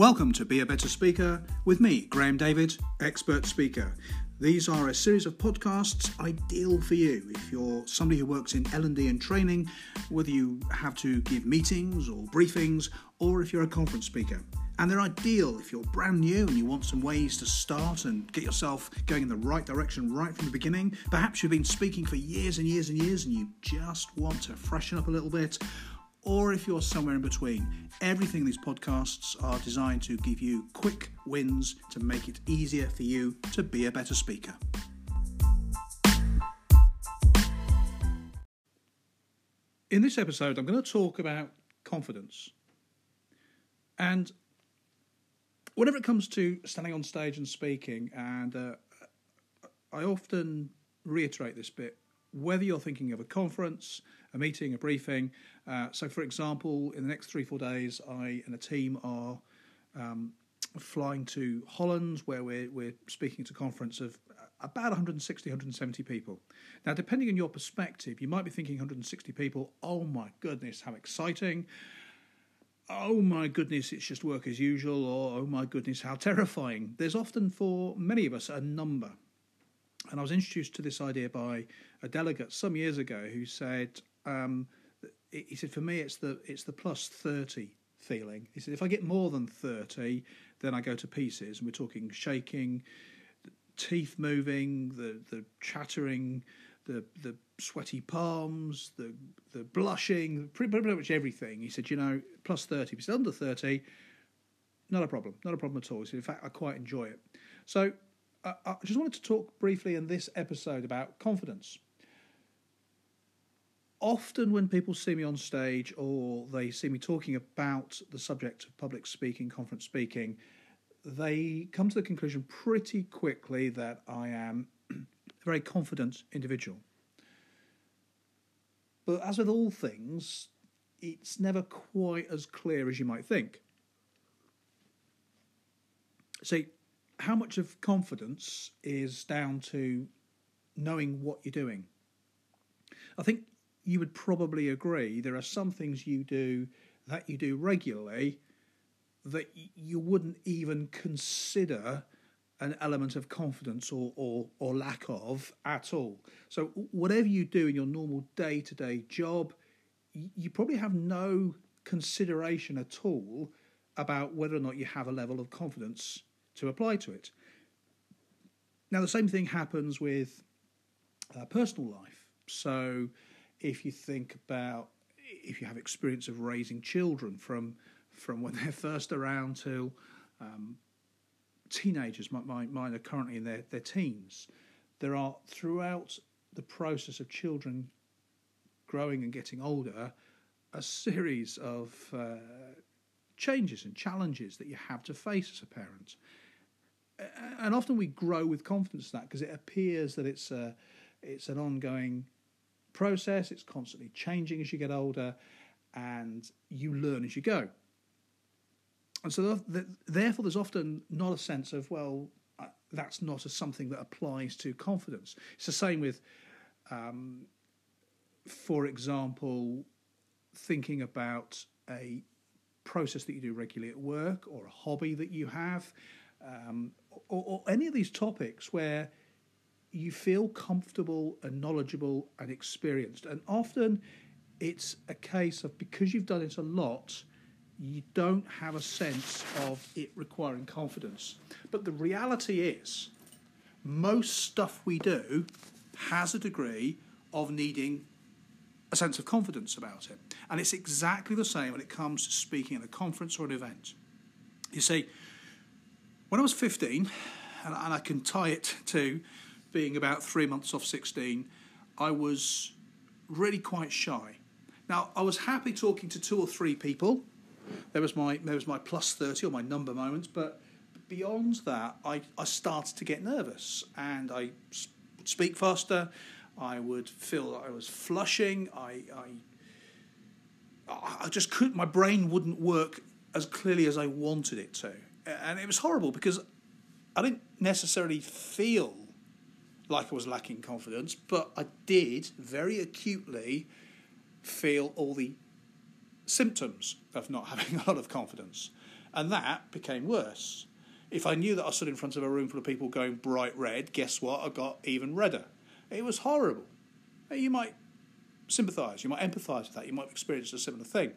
Welcome to Be a Better Speaker with me, Graham David, expert speaker. These are a series of podcasts ideal for you if you're somebody who works in L&D and training, whether you have to give meetings or briefings, or if you're a conference speaker. And they're ideal if you're brand new and you want some ways to start and get yourself going in the right direction right from the beginning. Perhaps you've been speaking for years and years and years and you just want to freshen up a little bit or if you're somewhere in between. Everything in these podcasts are designed to give you quick wins to make it easier for you to be a better speaker. In this episode, I'm going to talk about confidence. And whenever it comes to standing on stage and speaking, and uh, I often reiterate this bit whether you're thinking of a conference, a meeting, a briefing. Uh, so, for example, in the next three, four days, I and a team are um, flying to Holland, where we're, we're speaking to a conference of about 160, 170 people. Now, depending on your perspective, you might be thinking 160 people, oh my goodness, how exciting. Oh my goodness, it's just work as usual, or oh my goodness, how terrifying. There's often for many of us a number. And I was introduced to this idea by a delegate some years ago who said, um, he said, for me, it's the it's the plus thirty feeling. He said, if I get more than thirty, then I go to pieces. And we're talking shaking, teeth moving, the the chattering, the the sweaty palms, the the blushing, pretty, pretty much everything. He said, you know, plus thirty. He said, under thirty, not a problem, not a problem at all. He said, in fact, I quite enjoy it. So I just wanted to talk briefly in this episode about confidence often when people see me on stage or they see me talking about the subject of public speaking, conference speaking, they come to the conclusion pretty quickly that I am a very confident individual. But as with all things, it's never quite as clear as you might think. See, how much of confidence is down to knowing what you're doing? I think you would probably agree there are some things you do that you do regularly that you wouldn't even consider an element of confidence or, or, or lack of at all. So, whatever you do in your normal day to day job, you probably have no consideration at all about whether or not you have a level of confidence to apply to it. Now, the same thing happens with uh, personal life. So, if you think about if you have experience of raising children from from when they're first around till um, teenagers, my, my, mine are currently in their, their teens, there are throughout the process of children growing and getting older a series of uh, changes and challenges that you have to face as a parent. And often we grow with confidence in that because it appears that it's a, it's an ongoing process, it's constantly changing as you get older, and you learn as you go. And so, therefore, there's often not a sense of, well, uh, that's not a, something that applies to confidence. It's the same with, um, for example, thinking about a process that you do regularly at work or a hobby that you have, um, or, or any of these topics where you feel comfortable and knowledgeable and experienced. And often it's a case of because you've done it a lot, you don't have a sense of it requiring confidence. But the reality is, most stuff we do has a degree of needing a sense of confidence about it. And it's exactly the same when it comes to speaking at a conference or an event. You see, when I was 15, and I can tie it to being about three months off 16, I was really quite shy. Now, I was happy talking to two or three people. There was my there was my plus 30 or my number moments, but beyond that, I, I started to get nervous and I would speak faster. I would feel I was flushing. I, I, I just couldn't, my brain wouldn't work as clearly as I wanted it to. And it was horrible because I didn't necessarily feel like I was lacking confidence, but I did very acutely feel all the symptoms of not having a lot of confidence. And that became worse. If I knew that I stood in front of a room full of people going bright red, guess what? I got even redder. It was horrible. You might sympathise, you might empathise with that, you might have experienced a similar thing.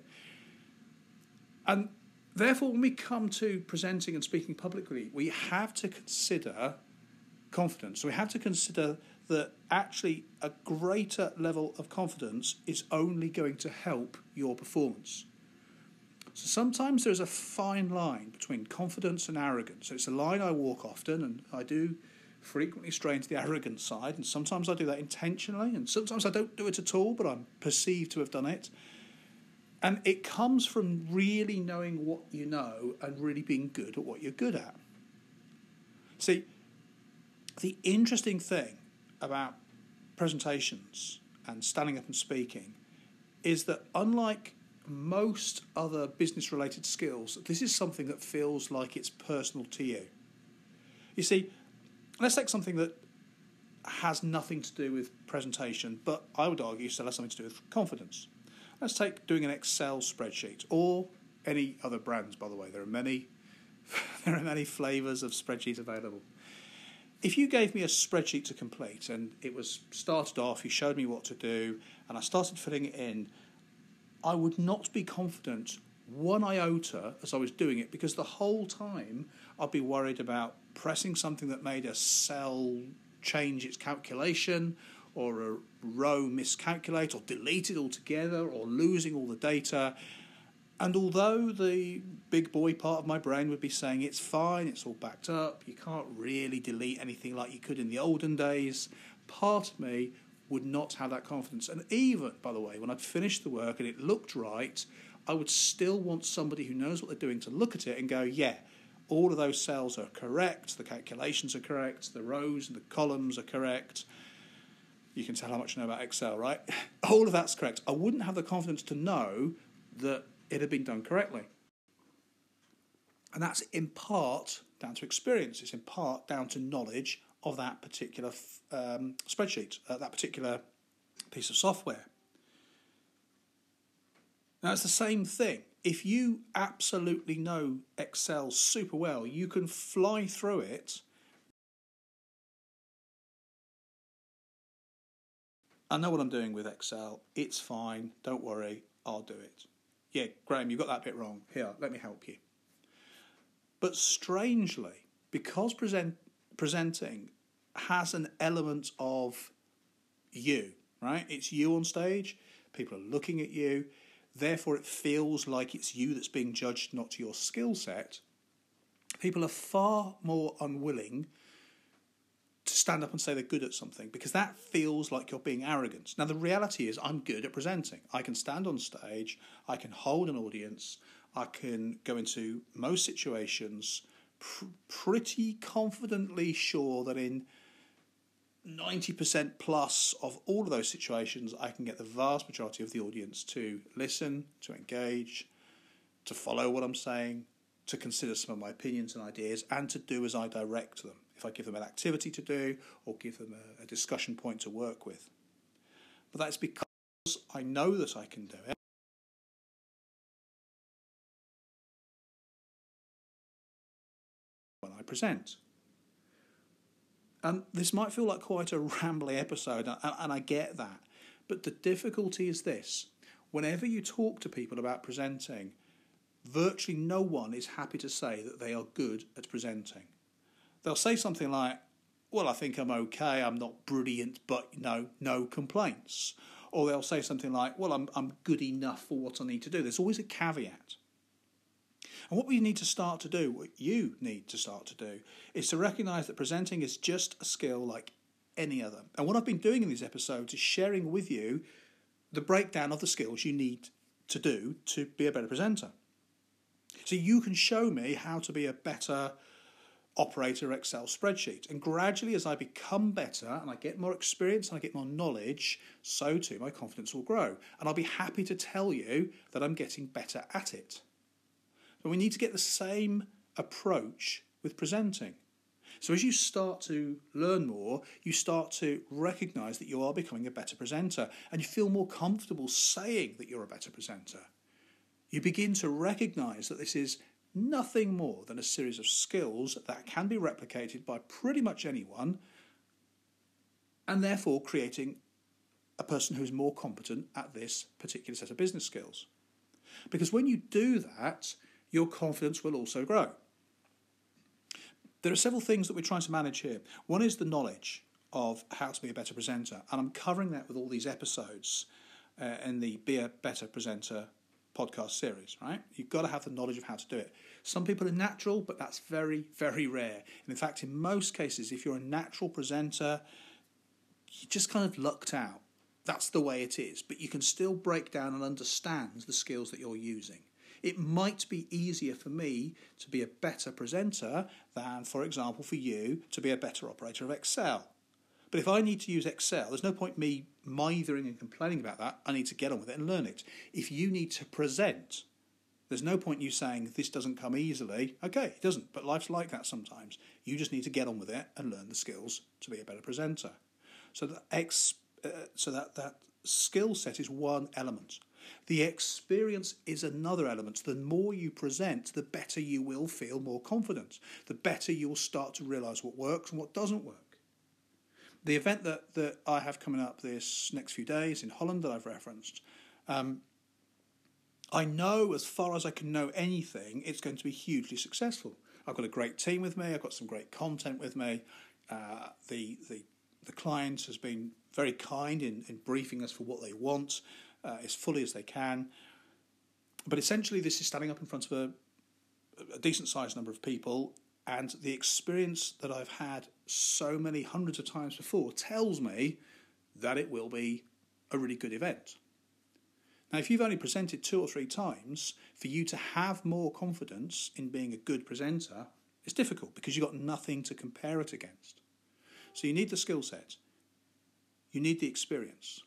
And therefore, when we come to presenting and speaking publicly, we have to consider confidence. So we have to consider that actually a greater level of confidence is only going to help your performance. So sometimes there's a fine line between confidence and arrogance. So it's a line I walk often, and I do frequently stray into the arrogant side, and sometimes I do that intentionally, and sometimes I don't do it at all, but I'm perceived to have done it. And it comes from really knowing what you know and really being good at what you're good at. See, the interesting thing about presentations and standing up and speaking is that unlike most other business related skills, this is something that feels like it's personal to you. You see, let's take something that has nothing to do with presentation, but I would argue still has something to do with confidence. Let's take doing an Excel spreadsheet or any other brands, by the way. There are many, there are many flavors of spreadsheets available. If you gave me a spreadsheet to complete and it was started off, you showed me what to do, and I started filling it in, I would not be confident one iota as I was doing it because the whole time I'd be worried about pressing something that made a cell change its calculation or a row miscalculate or delete it altogether or losing all the data. And although the big boy part of my brain would be saying it's fine, it's all backed up, you can't really delete anything like you could in the olden days, part of me would not have that confidence. And even, by the way, when I'd finished the work and it looked right, I would still want somebody who knows what they're doing to look at it and go, yeah, all of those cells are correct, the calculations are correct, the rows and the columns are correct. You can tell how much I know about Excel, right? All of that's correct. I wouldn't have the confidence to know that it had been done correctly. And that's in part down to experience, it's in part down to knowledge of that particular um, spreadsheet, uh, that particular piece of software. Now, it's the same thing. If you absolutely know Excel super well, you can fly through it. I know what I'm doing with Excel. It's fine. Don't worry. I'll do it. Yeah, Graham, you got that bit wrong. Here, let me help you. But strangely, because present, presenting has an element of you, right? It's you on stage, people are looking at you, therefore it feels like it's you that's being judged, not your skill set. People are far more unwilling to stand up and say they're good at something because that feels like you're being arrogant. Now, the reality is, I'm good at presenting. I can stand on stage, I can hold an audience, I can go into most situations pr- pretty confidently sure that in 90% plus of all of those situations, I can get the vast majority of the audience to listen, to engage, to follow what I'm saying, to consider some of my opinions and ideas, and to do as I direct them. If I give them an activity to do or give them a, a discussion point to work with. But that's because I know that I can do it. When I present. And this might feel like quite a rambly episode, and I get that. But the difficulty is this whenever you talk to people about presenting, virtually no one is happy to say that they are good at presenting. They'll say something like, Well, I think I'm okay, I'm not brilliant, but no, no complaints. Or they'll say something like, Well, I'm, I'm good enough for what I need to do. There's always a caveat. And what we need to start to do, what you need to start to do, is to recognize that presenting is just a skill like any other. And what I've been doing in these episodes is sharing with you the breakdown of the skills you need to do to be a better presenter. So you can show me how to be a better operator Excel spreadsheet. And gradually, as I become better and I get more experience and I get more knowledge, so too my confidence will grow. And I'll be happy to tell you that I'm getting better at it. But we need to get the same approach with presenting. So, as you start to learn more, you start to recognize that you are becoming a better presenter and you feel more comfortable saying that you're a better presenter. You begin to recognize that this is nothing more than a series of skills that can be replicated by pretty much anyone, and therefore creating a person who's more competent at this particular set of business skills. Because when you do that, your confidence will also grow. There are several things that we're trying to manage here. One is the knowledge of how to be a better presenter, and I'm covering that with all these episodes uh, in the Be a Better Presenter podcast series, right? You've got to have the knowledge of how to do it. Some people are natural, but that's very, very rare. And in fact, in most cases, if you're a natural presenter, you just kind of lucked out. That's the way it is. But you can still break down and understand the skills that you're using. It might be easier for me to be a better presenter than, for example, for you to be a better operator of Excel. But if I need to use Excel, there's no point me mithering and complaining about that. I need to get on with it and learn it. If you need to present, there's no point you saying this doesn't come easily. Okay, it doesn't, but life's like that sometimes. You just need to get on with it and learn the skills to be a better presenter. So that ex, uh, so that that skill set is one element. The experience is another element. The more you present, the better you will feel more confident. The better you will start to realize what works and what doesn't work. The event that, that I have coming up this next few days in Holland that I've referenced, um, I know as far as I can know anything, it's going to be hugely successful. I've got a great team with me. I've got some great content with me. Uh, the the the client has been very kind in, in briefing us for what they want uh, as fully as they can. But essentially, this is standing up in front of a, a decent sized number of people, and the experience that I've had so many hundreds of times before tells me that it will be a really good event. Now, if you've only presented two or three times, for you to have more confidence in being a good presenter is difficult because you've got nothing to compare it against. So you need the skill set, you need the experience,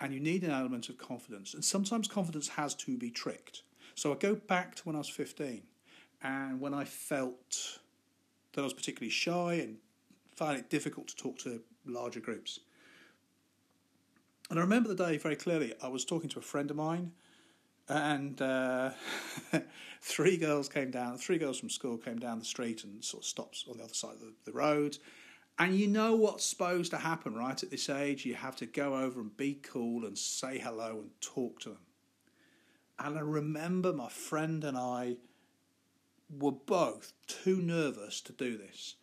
and you need an element of confidence. And sometimes confidence has to be tricked. So I go back to when I was 15 and when I felt that I was particularly shy and found it difficult to talk to larger groups. And I remember the day very clearly. I was talking to a friend of mine, and uh, three girls came down, three girls from school came down the street and sort of stopped on the other side of the, the road. And you know what's supposed to happen, right? At this age, you have to go over and be cool and say hello and talk to them. And I remember my friend and I were both too nervous to do this.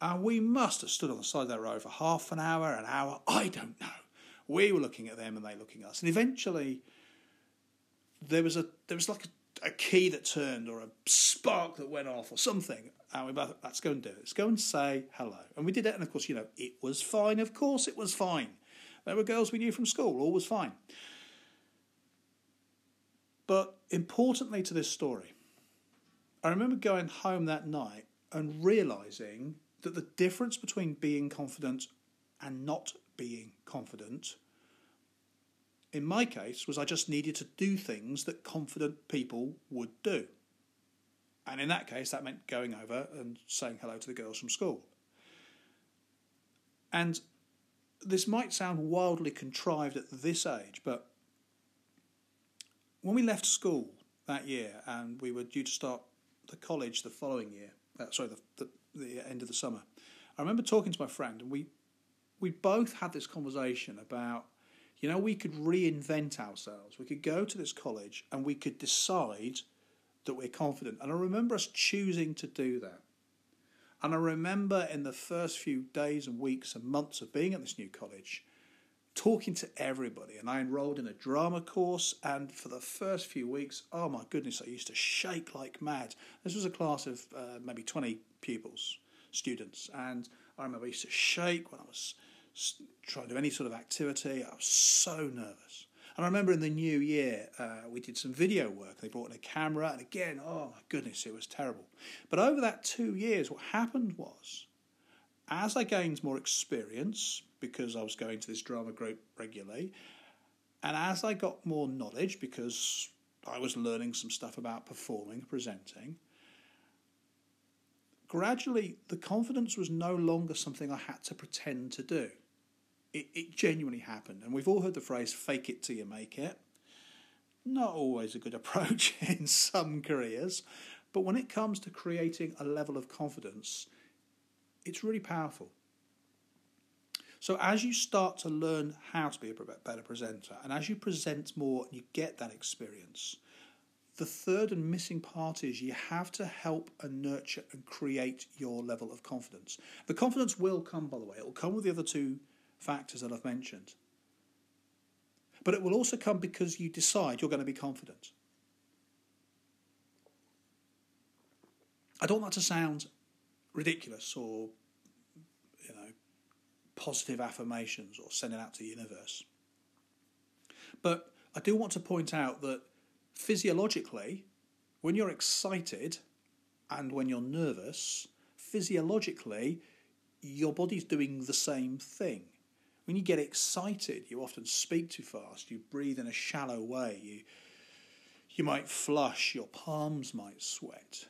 And we must have stood on the side of that road for half an hour, an hour, I don't know. We were looking at them and they looking at us. And eventually there was a there was like a, a key that turned or a spark that went off or something. And we both let's go and do it. Let's go and say hello. And we did it and of course, you know, it was fine. Of course it was fine. There were girls we knew from school, all was fine. But importantly to this story, I remember going home that night and realizing that the difference between being confident and not being confident, in my case, was I just needed to do things that confident people would do. And in that case, that meant going over and saying hello to the girls from school. And this might sound wildly contrived at this age, but when we left school that year and we were due to start the college the following year. Uh, sorry, the, the, the end of the summer. I remember talking to my friend, and we we both had this conversation about, you know, we could reinvent ourselves. We could go to this college and we could decide that we're confident. And I remember us choosing to do that. And I remember in the first few days and weeks and months of being at this new college, talking to everybody. And I enrolled in a drama course, and for the first few weeks, oh my goodness, I used to shake like mad. This was a class of uh, maybe 20 pupils, students, and I remember I used to shake when I was trying to do any sort of activity. I was so nervous. And I remember in the new year, uh, we did some video work. They brought in a camera, and again, oh my goodness, it was terrible. But over that two years, what happened was, as I gained more experience, because I was going to this drama group regularly. And as I got more knowledge, because I was learning some stuff about performing, presenting, gradually the confidence was no longer something I had to pretend to do. It, it genuinely happened. And we've all heard the phrase fake it till you make it. Not always a good approach in some careers, but when it comes to creating a level of confidence, it's really powerful. So, as you start to learn how to be a better presenter, and as you present more and you get that experience, the third and missing part is you have to help and nurture and create your level of confidence. The confidence will come, by the way, it will come with the other two factors that I've mentioned. But it will also come because you decide you're going to be confident. I don't want that to sound ridiculous or, you know, positive affirmations or sending out to the universe. But I do want to point out that physiologically, when you're excited and when you're nervous, physiologically, your body's doing the same thing. When you get excited, you often speak too fast, you breathe in a shallow way, you, you might flush, your palms might sweat,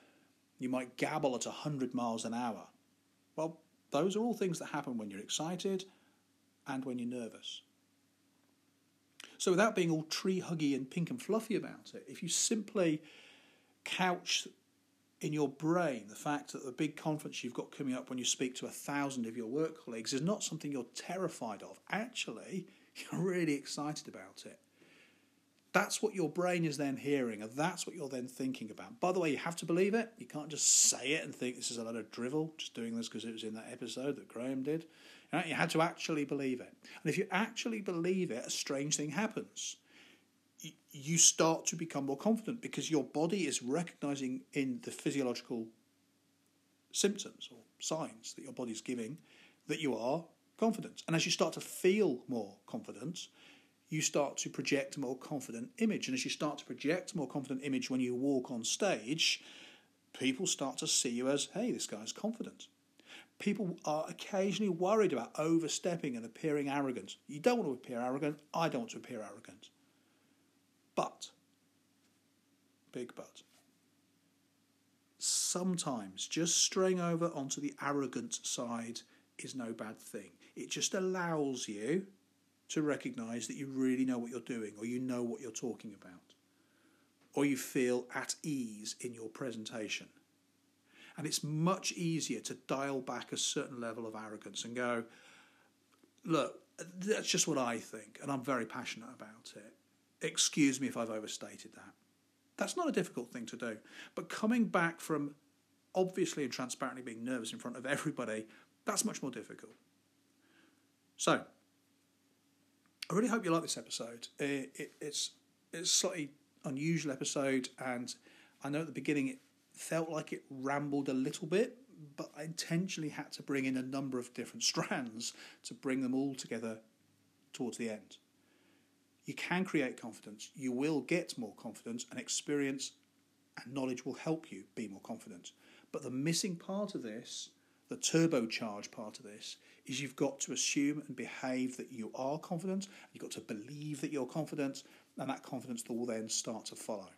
you might gabble at 100 miles an hour. Well, those are all things that happen when you're excited and when you're nervous. So, without being all tree huggy and pink and fluffy about it, if you simply couch in your brain the fact that the big conference you've got coming up when you speak to a thousand of your work colleagues is not something you're terrified of, actually, you're really excited about it. That's what your brain is then hearing, and that's what you're then thinking about. By the way, you have to believe it. You can't just say it and think this is a lot of drivel, just doing this because it was in that episode that Graham did. You had to actually believe it. And if you actually believe it, a strange thing happens. You start to become more confident because your body is recognizing in the physiological symptoms or signs that your body's giving that you are confident. And as you start to feel more confident, you start to project a more confident image. And as you start to project a more confident image when you walk on stage, people start to see you as, hey, this guy's confident people are occasionally worried about overstepping and appearing arrogant. You don't want to appear arrogant. I don't want to appear arrogant. But, big but, sometimes just straying over onto the arrogant side is no bad thing. It just allows you to recognize that you really know what you're doing or you know what you're talking about or you feel at ease in your presentation. And it's much easier to dial back a certain level of arrogance and go, look, that's just what I think, and I'm very passionate about it. Excuse me if I've overstated that. That's not a difficult thing to do. But coming back from obviously and transparently being nervous in front of everybody, that's much more difficult. So, I really hope you like this episode. It, it, it's it's a slightly unusual episode, and I know at the beginning it felt like it rambled a little bit, but I intentionally had to bring in a number of different strands to bring them all together towards the end. You can create confidence, you will get more confidence, and experience and knowledge will help you be more confident. But the missing part of this, the turbocharged part of this, is you've got to assume and behave that you are confident, you've got to believe that you're confident, and that confidence will then start to follow.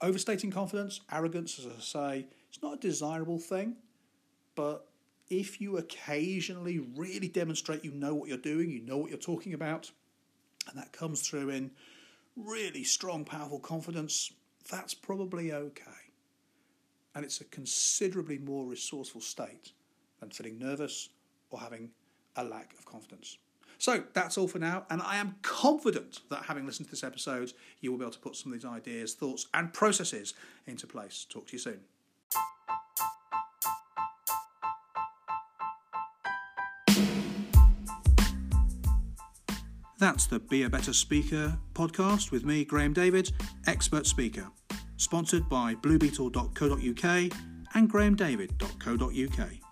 Overstating confidence, arrogance, as I say, it's not a desirable thing, but if you occasionally really demonstrate you know what you're doing, you know what you're talking about, and that comes through in really strong, powerful confidence, that's probably okay. And it's a considerably more resourceful state than feeling nervous or having a lack of confidence. So that's all for now, and I am confident that having listened to this episode, you will be able to put some of these ideas, thoughts, and processes into place. Talk to you soon. That's the Be a Better Speaker podcast with me, Graham David, expert speaker. Sponsored by bluebeetle.co.uk and grahamdavid.co.uk.